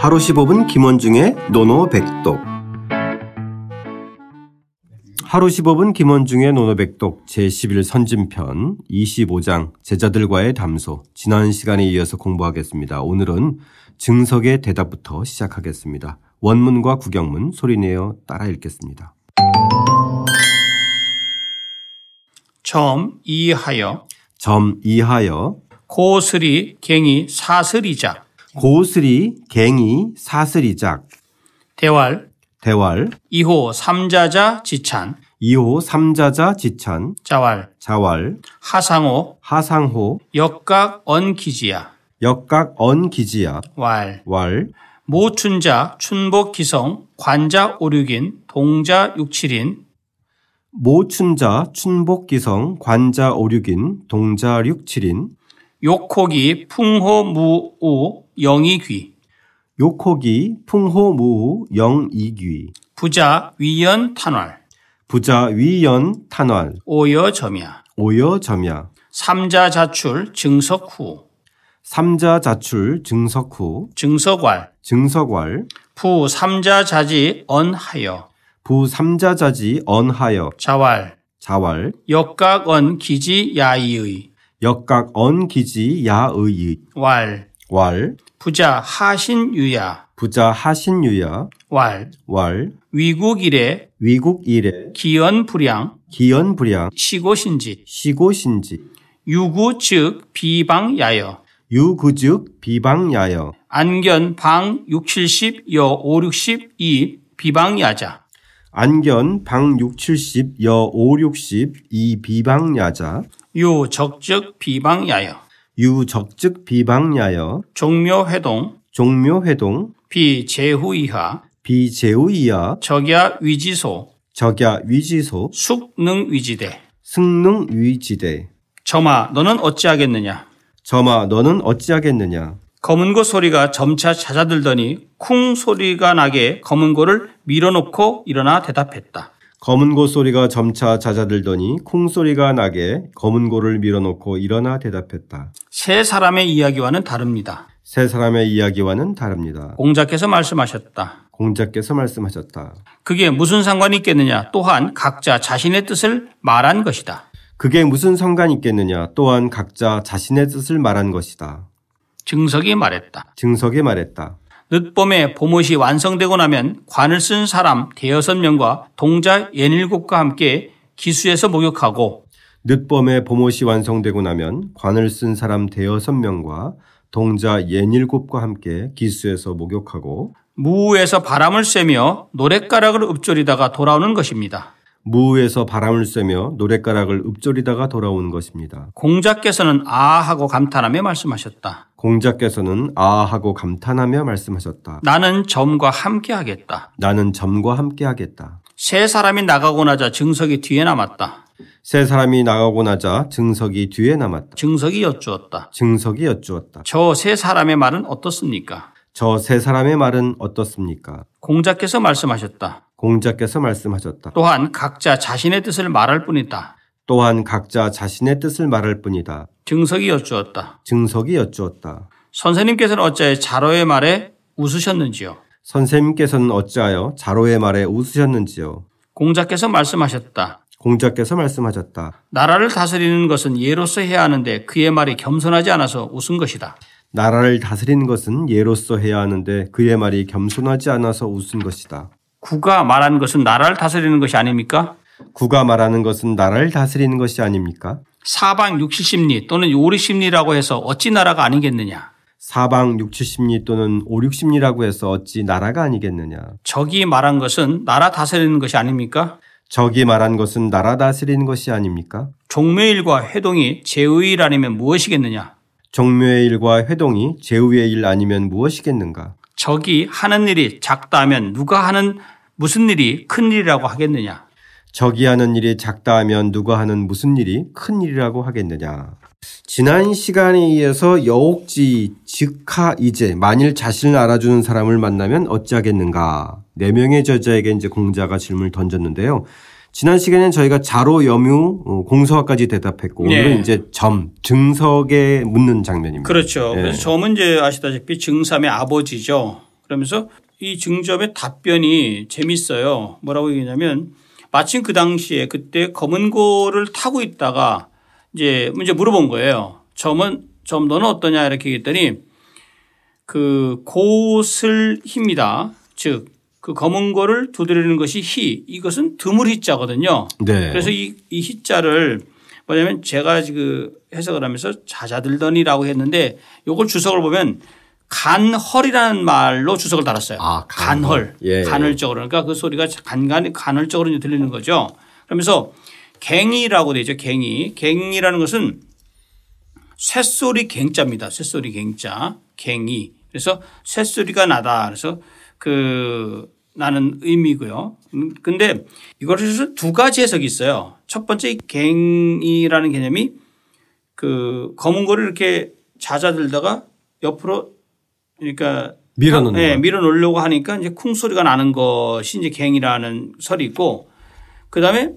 하루 15분 김원중의 노노백독 하루 15분 김원중의 노노백독 제11 선진편 25장 제자들과의 담소 지난 시간에 이어서 공부하겠습니다. 오늘은 증석의 대답부터 시작하겠습니다. 원문과 구경문 소리내어 따라 읽겠습니다. 점 이하여 점 이하여 고스리 갱이 사슬이자 고스리 갱이 사슬이작. 대왈 대왈 2호 삼자자 지찬. 2호 삼자자 지찬. 자왈 자왈 하상호. 하상호. 역각 언기지야. 역각 언기지야. 왈. 왈. 모춘자 춘복 기성. 관자 오륙인. 동자 육칠인. 모춘자 춘복 기성. 관자 오륙인. 동자 육칠인 욕호기 풍호무우 영이귀. 욕호기 풍호무후 영이귀. 부자 위연 탄활. 부자 위연 탄활. 오여 점야. 오여 점야. 삼자 자출 증석 후. 삼자 자출 증석 후. 증석왈. 증석왈. 부 삼자 자지 언하여. 부 삼자 자지 언하여. 자왈. 자왈. 역각 언 기지 야이의 역각 언기지 야의의 왈. 왈. 부자 하신유야. 부자 하신유야. 왈. 왈. 위국 이래 위국 이래 기연불량 기연불량 시고신지. 시고신지. 유구 즉 비방야여. 유구 즉 비방야여. 안견 방 670, 여 5, 62 비방야자. 안견 방 6, 70, 여 5, 60, 이 비방야자, 유 적적 비방야여 유 적즉 비방야여, 종묘회동 종묘회동, 비제후이하 비제우이야, 적야 위지소 적야 위지소, 숙능 위지대 승능 위지대. 점아 너는 어찌하겠느냐 점아 너는 어찌하겠느냐. 검은 고 소리가 점차 잦아들더니 쿵 소리가 나게 검은 고를 밀어놓고 일어나 대답했다. 검은 고 소리가 점차 잦아들더니 쿵 소리가 나게 검은 고를 밀어놓고 일어나 대답했다. 세 사람의 이야기와는 다릅니다. 세 사람의 이야기와는 다릅니다. 공자께서 말씀하셨다. 공자께서 말씀하셨다. 그게 무슨 상관이 있겠느냐? 또한 각자 자신의 뜻을 말한 것이다. 그게 무슨 상관이 있겠느냐? 또한 각자 자신의 뜻을 말한 것이다. 증석이 말했다. 증석이 말했다. 늦봄에 봄옷이 완성되고 나면 관을 쓴 사람 대여섯 명과 동자 예닐곱과 함께 기수에서 목욕하고 늦봄에 봄옷이 완성되고 나면 관을 쓴 사람 대여섯 명과 동자 예닐곱과 함께 기수에서 목욕하고 무에서 바람을 쐬며 노랫가락을 읊조리다가 돌아오는 것입니다. 무에서 바람을 쐬며 노랫가락을 읊조리다가 돌아오는 것입니다. 공자께서는 아 하고 감탄하며 말씀하셨다. 공자께서는 아 하고 감탄하며 말씀하셨다. 나는 점과 함께 하겠다. 나는 점과 함께 하겠다. 세 사람이 나가고 나자 증석이 뒤에 남았다. 세 사람이 나가고 나자 증석이 뒤에 남았다. 증석이 여쭈었다. 증석이 여쭈었다. 저 세 사람의 말은 어떻습니까? 저 세 사람의 말은 어떻습니까? 공자께서 말씀하셨다. 공자께서 말씀하셨다. 또한 각자 자신의 뜻을 말할 뿐이다. 또한 각자 자신의 뜻을 말할 뿐이다. 증석이 여쭈었다. 증석이 여쭈었다. 선생님께서는 어째 자로의 말에 웃으셨는지요? 선생님께서는 어찌하여 자로의 말에 웃으셨는지요? 공자께서 말씀하셨다. 공자께서 말씀하셨다. 나라를 다스리는 것은 예로서 해야 하는데 그의 말이 겸손하지 않아서 웃은 것이다. 나라를 다스리는 것은 예로서 해야 하는데 그의 말이 겸손하지 않아서 웃은 것이다. 구가 말한 것은 나라를 다스리는 것이 아닙니까? 구가 말하는 것은 나라를 다스리는 것이 아닙니까? 사방 6, 70리 또는 5, 60리라고 해서 어찌 나라가 아니겠느냐? 사방 6, 70리 또는 5, 60리라고 해서 어찌 나라가 아니겠느냐? 적이 말한 것은 나라 다스리는 것이 아닙니까? 적이 말한 것은 나라 다스리는 것이 아닙니까? 종묘일과 회동이 제의 일 아니면 무엇이겠느냐? 종묘의 일과 회동이 제후의 일 아니면 무엇이겠는가? 적이 하는 일이 작다 하면 누가 하는 무슨 일이 큰 일이라고 하겠느냐? 적이 하는 일이 작다 하면 누가 하는 무슨 일이 큰 일이라고 하겠느냐. 지난 시간에 이어서 여옥지 즉하 이제 만일 자신을 알아주는 사람을 만나면 어찌하겠는가. 네 명의 저자에게 이제 공자가 질문을 던졌는데요. 지난 시간에는 저희가 자로 염유 어, 공서화까지 대답했고 네. 오늘은 이제 점 증석에 묻는 장면입니다. 그렇죠. 예. 그래서 점은 이제 아시다시피 증삼의 아버지죠. 그러면서 이 증점의 답변이 재밌어요. 뭐라고 얘기냐면 마침 그 당시에 그때 검은고를 타고 있다가 이제 문제 물어본 거예요. 점은 점 너는 어떠냐 이렇게 얘기했더니 그 곳을 힘이다. 즉 그 검은고를 두드리는 것이 희 이것은 드물 희자거든요. 네. 그래서 이, 이 희자를 뭐냐면 제가 지금 해석을 하면서 자자들더니라고 했는데 요걸 주석을 보면 간헐이라는 말로 주석을 달았어요. 아, 간헐. 간헐. 예. 간헐적으로. 그러니까 그 소리가 간간 간헐적으로 들리는 거죠. 그러면서 갱이라고 되죠. 갱이. 갱이라는 것은 쇳소리 갱자입니다. 쇳소리 갱자. 갱이. 그래서 쇳소리가 나다. 그래서 그 나는 의미고요. 음, 근데 이것에서 두 가지 해석이 있어요. 첫 번째 이 갱이라는 개념이 그 검은 거를 이렇게 잦아들다가 옆으로 그러니까 밀어놓는 네, 거. 밀어 놓으려고 하니까 이제 쿵 소리가 나는 것이 이제 갱이라는 설이 있고 그다음에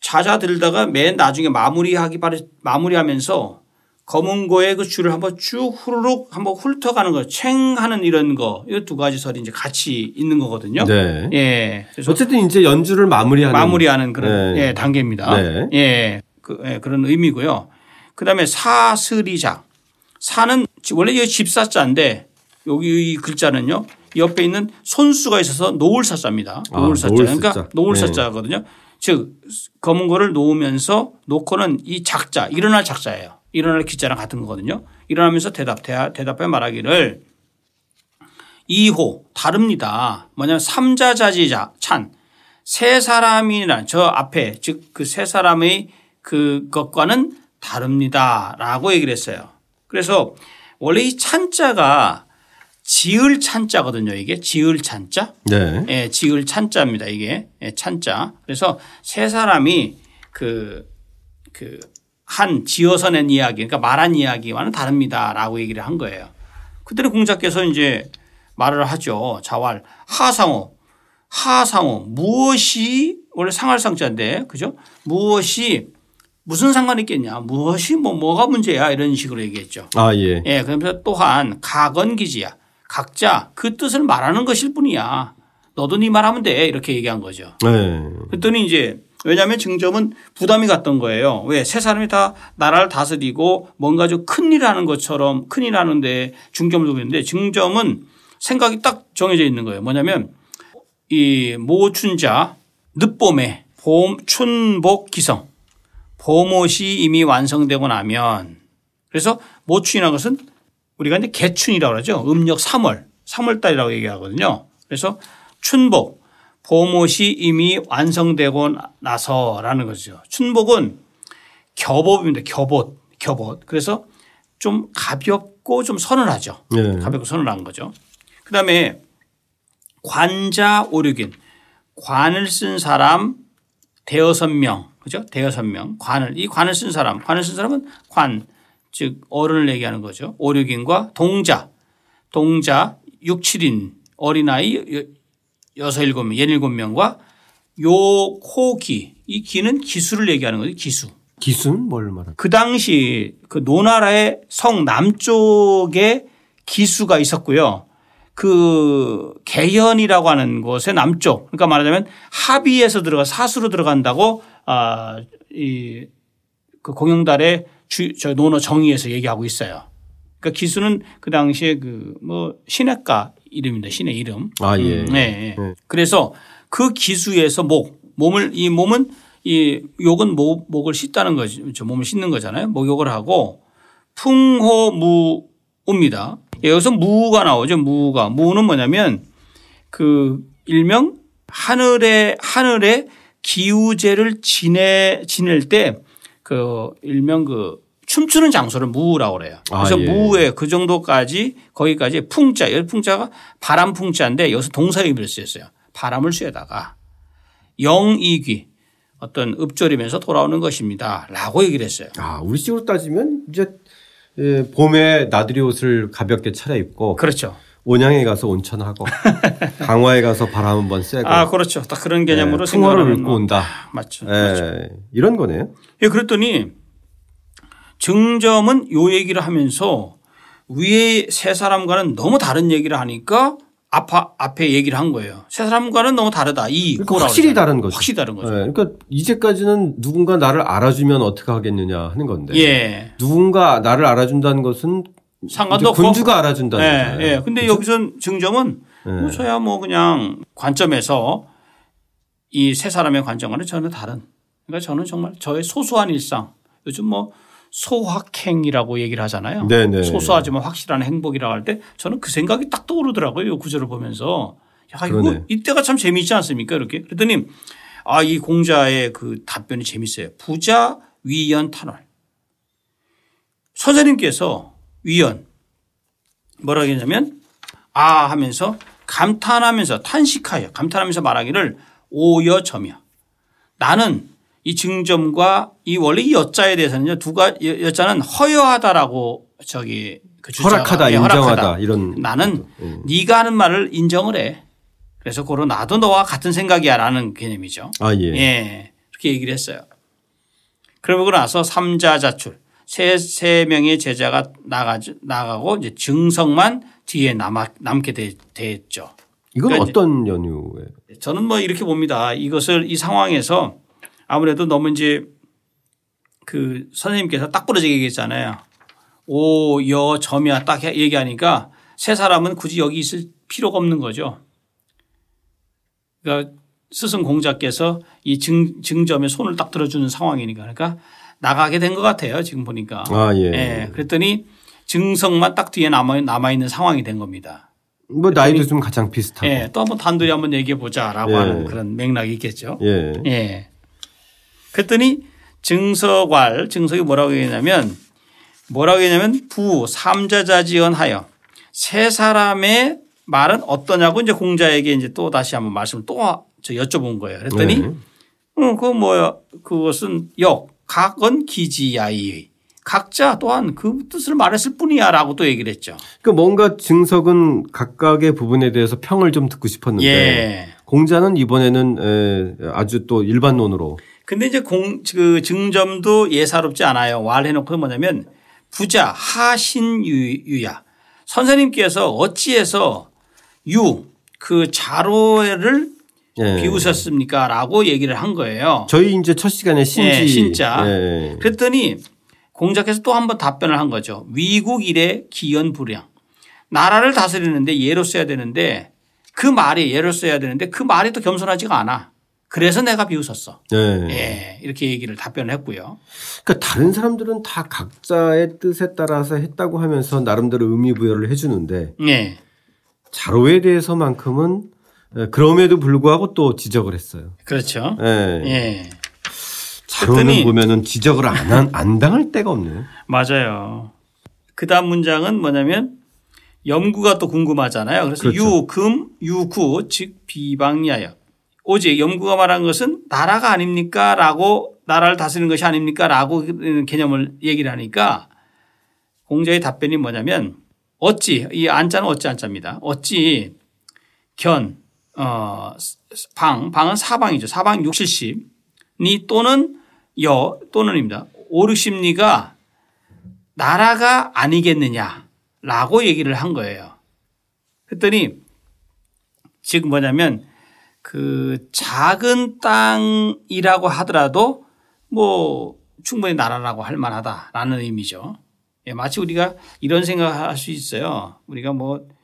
잦아들다가 맨 나중에 마무리하기 바래 마무리하면서 검은 거에 그 줄을 한번 쭉 후루룩 한번 훑어가는 거, 챙 하는 이런 거, 이 두 가지 설이 이제 같이 있는 거거든요. 네. 예. 그래서 어쨌든 이제 연주를 마무리하는 마무리하는 그런 네. 예, 단계입니다. 네. 예. 그, 예, 그런 의미고요. 그 다음에 사스리작. 사는 원래 이거 집사자인데 여기 이 글자는요. 옆에 있는 손수가 있어서 노을사자입니다. 아, 노을사자. 노을사자. 그러니까 노을사자거든요. 즉 검은 거를 놓으면서 놓고는 이 작자 일어날 작자예요. 일어날 기자랑 같은 거거든요. 일어나면서 대답 대- 대답해 말하기를 2호 다릅니다. 뭐냐면 삼자자지자 찬 세 사람이나 저 앞에 즉 그 세 사람의 그것과는 다릅니다라고 얘기를 했어요. 그래서 원래 이 찬자가 지을 찬자거든요. 이게 지을 찬자. 네. 예, 지을 찬자입니다. 이게 예, 찬자. 그래서 세 사람이 그그 한 지어서 낸 이야기, 그러니까 말한 이야기와는 다릅니다라고 얘기를 한 거예요. 그때는 공자께서 이제 말을 하죠. 자왈 하상호, 하상호 무엇이 원래 상할상자인데 그죠? 무엇이 무슨 상관이 있겠냐? 무엇이 뭐 뭐가 문제야? 이런 식으로 얘기했죠. 아 예. 예, 그러면서 또한 가건기지야. 각자 그 뜻을 말하는 것일 뿐이야. 너도 네 말하면 돼. 이렇게 얘기한 거죠. 네. 그랬더니 이제 왜냐하면 증점은 부담이 갔던 거예요. 왜? 세 사람이 다 나라를 다스리고 뭔가 좀 큰일 하는 것처럼 큰일 하는데 중점을 두고 있는데 증점은 생각이 딱 정해져 있는 거예요. 뭐냐면 이 모춘자 늦봄에 봄, 춘복, 기성 봄옷이 이미 완성되고 나면 그래서 모춘이라는 것은 우리가 이제 개춘이라고 그러죠. 음력 3월, 3월 달이라고 얘기하거든요. 그래서 춘복, 봄옷이 이미 완성되고 나서라는 거죠. 춘복은 겹옷입니다. 겹옷, 겹옷. 그래서 좀 가볍고 좀 서늘하죠. 네. 가볍고 서늘한 거죠. 그 다음에 관자 오륙인 관을 쓴 사람 대여섯 명 그죠? 대여섯 명 관을 이 관을 쓴 사람 관을 쓴 사람은 관 즉 어른을 얘기하는 거죠. 오륙인과 동자 동자 6, 7인 어린아이 여- 여섯 일곱 명, 예닐곱 명과 요 코기 이 기는 기수를 얘기하는 거죠. 기수. 기순 뭘 말하? 그 당시 그 노나라의 성 남쪽에 기수가 있었고요. 그 개현이라고 하는 곳의 남쪽 그러니까 말하자면 합의에서 들어가 사수로 들어간다고 아이 그 공영달의 주저 노노 정의에서 얘기하고 있어요. 그러니까 기수는 그 당시에 그 뭐 신해가 이름입니다. 신의 이름. 아 예. 음, 네. 네. 그래서 그 기수에서 목 몸을 이 몸은 이 욕은 목, 목을 씻다는 거죠. 저 몸을 씻는 거잖아요. 목욕을 하고 풍호무입니다. 예, 여기서 무가 나오죠. 무가 무는 뭐냐면 그 일명 하늘에 하늘에 기우제를 지내 지낼 때 그 일명 그 춤추는 장소를 무라고 그래요. 아, 그래서 예. 무에 그 정도까지 거기까지 풍자, 열 풍자가 바람 풍자인데 여기서 동사 의미를 쓰였어요. 바람을 쐬다가 영이귀 어떤 읍조리면서 돌아오는 것입니다. 라고 얘기를 했어요. 아 우리 식으로 따지면 이제 예, 봄에 나들이 옷을 가볍게 차려입고 그렇죠. 온양에 가서 온천하고 강화에 가서 바람 한번 쐬고 아, 그렇죠. 딱 그런 개념으로 예, 풍어를 생각하면 읽고 온다. 맞죠. 예, 이런 거네요. 예, 그랬더니 증점은 요 얘기를 하면서 위에 세 사람과는 너무 다른 얘기를 하니까 앞, 앞에 얘기를 한 거예요. 세 사람과는 너무 다르다. 이 그러니까 확실히 다른 거죠. 확실히 다른 거죠. 예, 그러니까 이제까지는 누군가 나를 알아주면 어떻게 하겠느냐 하는 건데 예. 누군가 나를 알아준다는 것은 상관도 없고. 군주가 알아준다는 예, 거잖아요. 예. 근데 여기선 증점은 예. 뭐 저야 뭐 그냥 관점에서 이 세 사람의 관점과는 전혀 다른. 그러니까 저는 정말 저의 소소한 일상 요즘 뭐 소확행이라고 얘기를 하잖아요. 네네. 소소하지만 확실한 행복이라고 할 때 저는 그 생각이 딱 떠오르더라고요. 이 구절을 보면서. 야, 이거 그러네. 이때가 참 재미있지 않습니까? 이렇게. 그랬더니 아, 이 공자의 그 답변이 재밌어요. 부자 위연 탄월. 선생님께서 위연 뭐라고 했냐면 아 하면서 감탄하면서 탄식하여 감탄하면서 말하기를 오여 점이야. 나는 이 증점과 이 원래 이 여자에 대해서는요 두가 여- 여자는 허여하다라고 저기 그 허락하다, 예, 인정하다 이런 나는 음. 네가 하는 말을 인정을 해. 그래서 고로 나도 너와 같은 생각이야라는 개념이죠. 아 예. 예. 그렇게 얘기를 했어요. 그러고 나서 삼자자출 세, 세 명의 제자가 나가, 나가고 이제 증성만 뒤에 남아, 남게 되, 됐죠. 이건 그러니까 어떤 연유에? 저는 뭐 이렇게 봅니다. 이것을 이 상황에서 아무래도 너무 이제 그 선생님께서 딱 부러지게 얘기했잖아요. 오, 여, 점이야 딱 얘기하니까 세 사람은 굳이 여기 있을 필요가 없는 거죠. 그러니까 스승 공자께서 이 증, 증점에 손을 딱 들어주는 상황이니까 그러니까 나가게 된 것 같아요. 지금 보니까. 아 예. 예. 그랬더니 증성만 딱 뒤에 남아, 남아있는 상황이 된 겁니다. 뭐 나이도 좀 가장 비슷하고. 예. 또 한번 단둘이 한번 얘기해 보자라고 예. 하는 그런 맥락이 있겠죠. 예. 예. 그랬더니 증석왈, 증석이 뭐라고 얘기했냐면 뭐라고 얘기냐면 부 삼자자지언하여 세 사람의 말은 어떠냐고 이제 공자에게 이제 또 다시 한번 말씀을 또 저 여쭤본 거예요. 그랬더니 네. 어, 그거 뭐야. 그것은 역, 각은 기지야이. 각자 또한 그 뜻을 말했을 뿐이야 라고 또 얘기를 했죠. 그러니까 뭔가 증석은 각각의 부분에 대해서 평을 좀 듣고 싶었는데 예. 공자는 이번에는 에, 아주 또 일반론으로 근데 이제 공, 그 증점도 예사롭지 않아요. 말해놓고 뭐냐면 부자 하신유야. 선생님께서 어찌해서 유, 그 자로를 예. 비우셨습니까? 라고 얘기를 한 거예요. 저희 이제 첫 시간에 신지 예, 신자. 예. 그랬더니 공자께서 또 한 번 답변을 한 거죠. 위국 일의 기연불량. 나라를 다스리는데 예로 써야 되는데 그 말이 예로 써야 되는데 그 말이 또 겸손하지가 않아. 그래서 내가 비웃었어. 예. 예. 이렇게 얘기를 답변을 했고요. 그러니까 다른 사람들은 다 각자의 뜻에 따라서 했다고 하면서 나름대로 의미 부여를 해주는데 예. 자로에 대해서만큼은 에, 그럼에도 불구하고 또 지적을 했어요. 그렇죠. 예. 예. 자로는 그랬더니- 보면은 지적을 안, 한- 안 당할 데가 없네. 맞아요. 그 다음 문장은 뭐냐면 염구가 또 궁금하잖아요. 그래서 그렇죠. 유금, 유구, 즉 비방리하여. 오직 염구가 말한 것은 나라가 아닙니까? 라고 나라를 다스리는 것이 아닙니까? 라고 개념을 얘기를 하니까 공자의 답변이 뭐냐면 어찌, 이 안자는 어찌 안자입니다. 어찌 견, 어, 방, 방은 사방이죠. 사방 6, 70. 니 또는 여 또는입니다. 5, 60리가 나라가 아니겠느냐라고 얘기를 한 거예요. 그랬더니 지금 뭐냐면 그 작은 땅이라고 하더라도 뭐 충분히 나라라고 할 만하다라는 의미죠. 예, 마치 우리가 이런 생각할 수 있어요. 우리가 뭐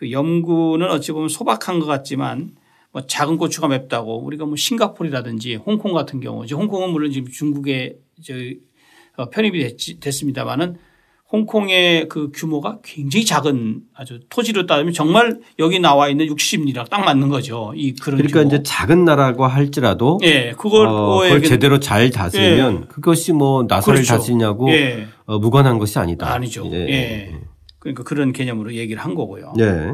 그 염구는 어찌 보면 소박한 것 같지만 뭐 작은 고추가 맵다고 우리가 뭐 싱가포르라든지 홍콩 같은 경우 이제 홍콩은 물론 지금 중국에 저 어, 편입이 됐, 됐습니다만은 홍콩의 그 규모가 굉장히 작은 아주 토지로 따지면 정말 여기 나와 있는 60리랑 딱 맞는 거죠. 이 그런 그러니까 규모. 이제 작은 나라고 할지라도 예, 그걸 어, 어, 그걸 제대로 잘 다스리면 그것이 뭐 나라를 그렇죠. 다스리냐고 예. 어, 무관한 것이 아니다. 아니죠. 예. 그러니까 그런 개념으로 얘기를 한 거고요. 예.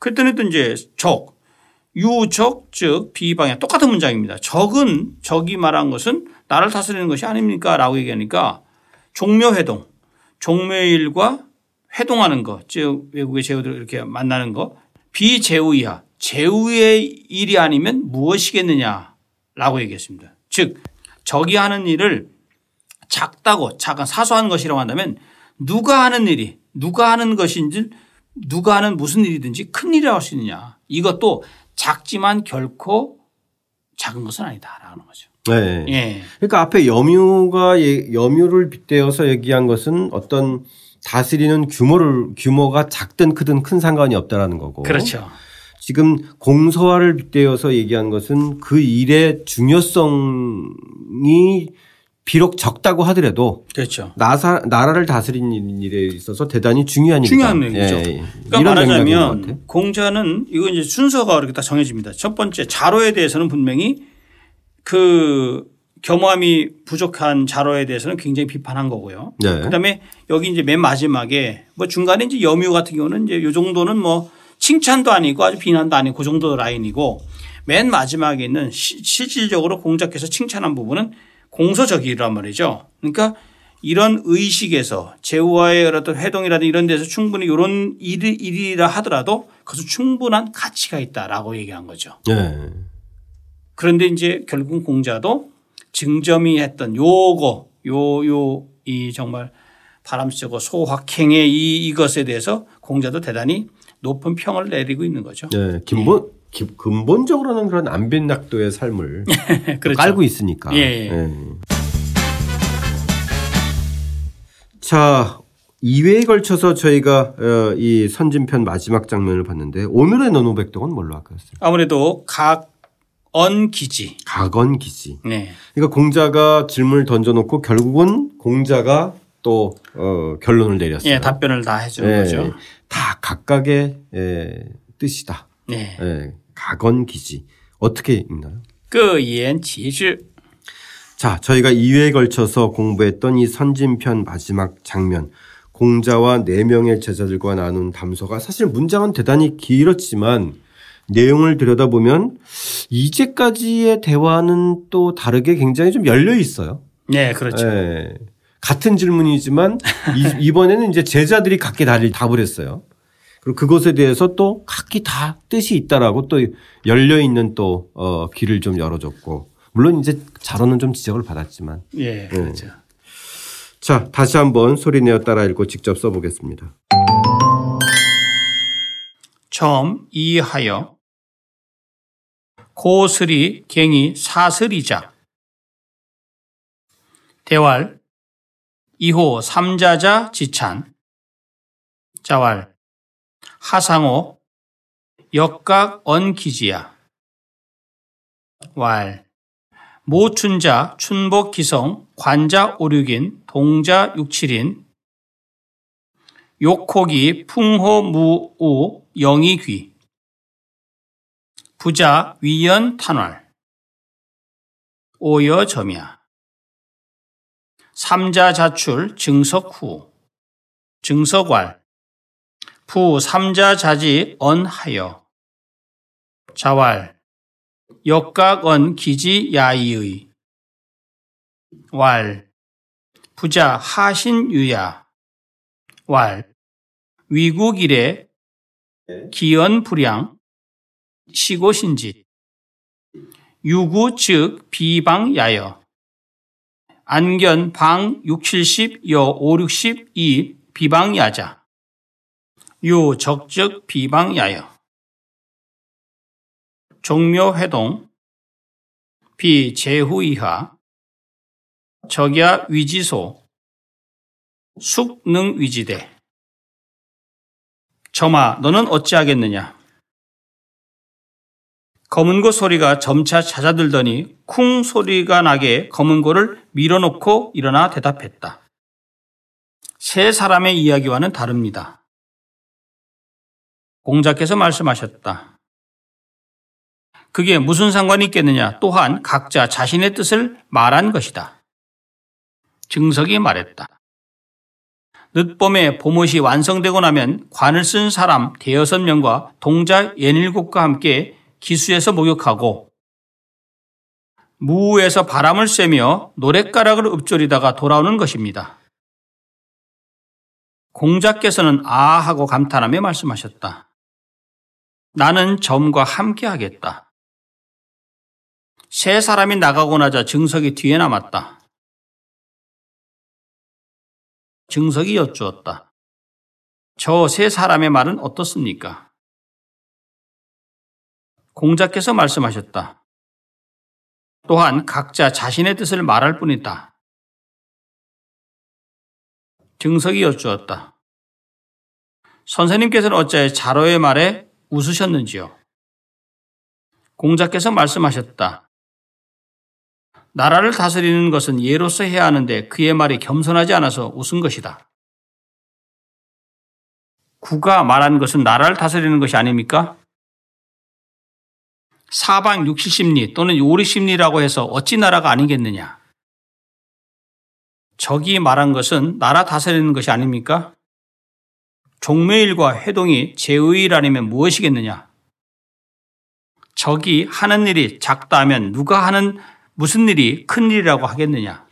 그랬더니 또 이제 적, 유적 즉 비방향 똑같은 문장입니다. 적은 적이 말한 것은 나를 다스리는 것이 아닙니까? 라고 얘기하니까 종묘회동, 종묘일과 회동하는 것, 즉 외국의 제후들 이렇게 만나는 것, 비제후이야. 제후의 일이 아니면 무엇이겠느냐라고 얘기했습니다. 즉 적이 하는 일을 작다고 작은 사소한 것이라고 한다면 누가 하는 일이 누가 하는 것인지 누가 하는 무슨 일이든지 큰 일이라고 할 수 있느냐. 이것도 작지만 결코 작은 것은 아니다라는 거죠. 네. 예. 그러니까 앞에 염유가 예- 염유를 빗대어서 얘기한 것은 어떤 다스리는 규모를 규모가 작든 크든 큰 상관이 없다라는 거고. 그렇죠. 지금 공소화를 빗대어서 얘기한 것은 그 일의 중요성이 비록 적다고 하더라도 그렇죠. 나사, 나라를 다스리는 일에 있어서 대단히 중요한 일이다. 중요한 얘기죠. 예, 예. 그러니까. 말하자면 공자는 이거 이제 순서가 이렇게 딱 정해집니다. 첫 번째 자로에 대해서는 분명히 그 겸함이 부족한 자로에 대해서는 굉장히 비판한 거고요. 네. 그다음에 여기 이제 맨 마지막에 뭐 중간에 이제 염유 같은 경우는 이제 요 정도는 뭐 칭찬도 아니고 아주 비난도 아니고 그 정도 라인이고 맨 마지막에 있는 시- 실질적으로 공자께서 칭찬한 부분은 공소적이란 말이죠. 그러니까 이런 의식에서 제후와의 어떤 회동이라든 이런 데서 충분히 이런 일, 일이라 하더라도 그것은 충분한 가치가 있다라고 얘기한 거죠. 예. 그런데 이제 결국 공자도 증점이 했던 요거 요 요 이 정말 바람쓰고 소확행의 이 이것에 대해서 공자도 대단히 높은 평을 내리고 있는 거죠. 예. 기본, 기- 근본적으로는 그런 안빈낙도의 삶을 그렇죠. 깔고 있으니까. 예, 예. 예. 자, 2회에 걸쳐서 저희가 어, 이 선진편 마지막 장면을 봤는데 오늘의 노노백독은 뭘로 할까요? 아무래도 각 언기지. 각언기지. 네. 그러니까 공자가 질문을 던져놓고 결국은 공자가 또 어, 결론을 내렸어요. 예, 답변을 다 해주는 예, 거죠. 다 각각의 예, 뜻이다. 네. 예, 각언기지. 어떻게 읽나요? 그이엔지지 자, 저희가 2회에 걸쳐서 공부했던 이 선진편 마지막 장면. 공자와 4명의 제자들과 나눈 담소가 사실 문장은 대단히 길었지만 내용을 들여다보면 이제까지의 대화는 또 다르게 굉장히 좀 열려 있어요. 네, 그렇죠. 예. 같은 질문이지만 이- 이번에는 이제 제자들이 각기 다리 답을 했어요. 그리고 그것에 대해서 또 각기 다 뜻이 있다라고 또 열려 있는 또 어, 길을 좀 열어줬고 물론 이제 자로는 좀 지적을 받았지만 예, 그렇죠. 자 다시 한번 소리 내어 따라 읽고 직접 써보겠습니다. 처음 이하여 고슬이 갱이 사슬이자. 대왈 이호 삼자자 지찬. 자왈 하상호. 역각 언기지야. 왈. 모춘자 춘복 기성 관자 오륙인 동자 육칠인. 욕호기 풍호무우 영이귀 부자 위연 탄활. 오여점이야. 삼자 자출 증석 후. 증석왈. 부 삼자 자지 언하여. 자왈. 역각언 기지 야이의. 왈. 부자 하신 유야. 왈. 위국일에 기연불량 시고신지. 유구 즉 비방야여. 안견 방 6, 70, 여 5, 62 비방야자. 유 적적 비방야여. 종묘회동. 비 제후이하. 적야 위지소. 숙능위지대. 점아 너는 어찌하겠느냐 검은고 소리가 점차 잦아들더니 쿵 소리가 나게 검은고를 밀어놓고 일어나 대답했다. 세 사람의 이야기와는 다릅니다. 공자께서 말씀하셨다. 그게 무슨 상관이 있겠느냐? 또한 각자 자신의 뜻을 말한 것이다. 증석이 말했다. 늦봄에 봄옷이 완성되고 나면 관을 쓴 사람 대여섯 명과 동자 예닐곱과 함께 기수에서 목욕하고 무에서 바람을 쐬며 노랫가락을 읊조리다가 돌아오는 것입니다. 공자께서는 아 하고 감탄하며 말씀하셨다. 나는 점과 함께 하겠다. 세 사람이 나가고 나자 증석이 뒤에 남았다. 증석이 여쭈었다. 저 세 사람의 말은 어떻습니까? 공자께서 말씀하셨다. 또한 각자 자신의 뜻을 말할 뿐이다. 증석이 여쭈었다. 선생님께서는 어째 자로의 말에 웃으셨는지요? 공자께서 말씀하셨다. 나라를 다스리는 것은 예로서 해야 하는데 그의 말이 겸손하지 않아서 웃은 것이다. 구가 말한 것은 나라를 다스리는 것이 아닙니까? 사방 육시심리 또는 요리심리라고 해서 어찌 나라가 아니겠느냐? 적이 말한 것은 나라 다스리는 것이 아닙니까? 종묘일과 회동이 제의일 아니면 무엇이겠느냐? 적이 하는 일이 작다면 누가 하는 무슨 일이 큰 일이라고 하겠느냐?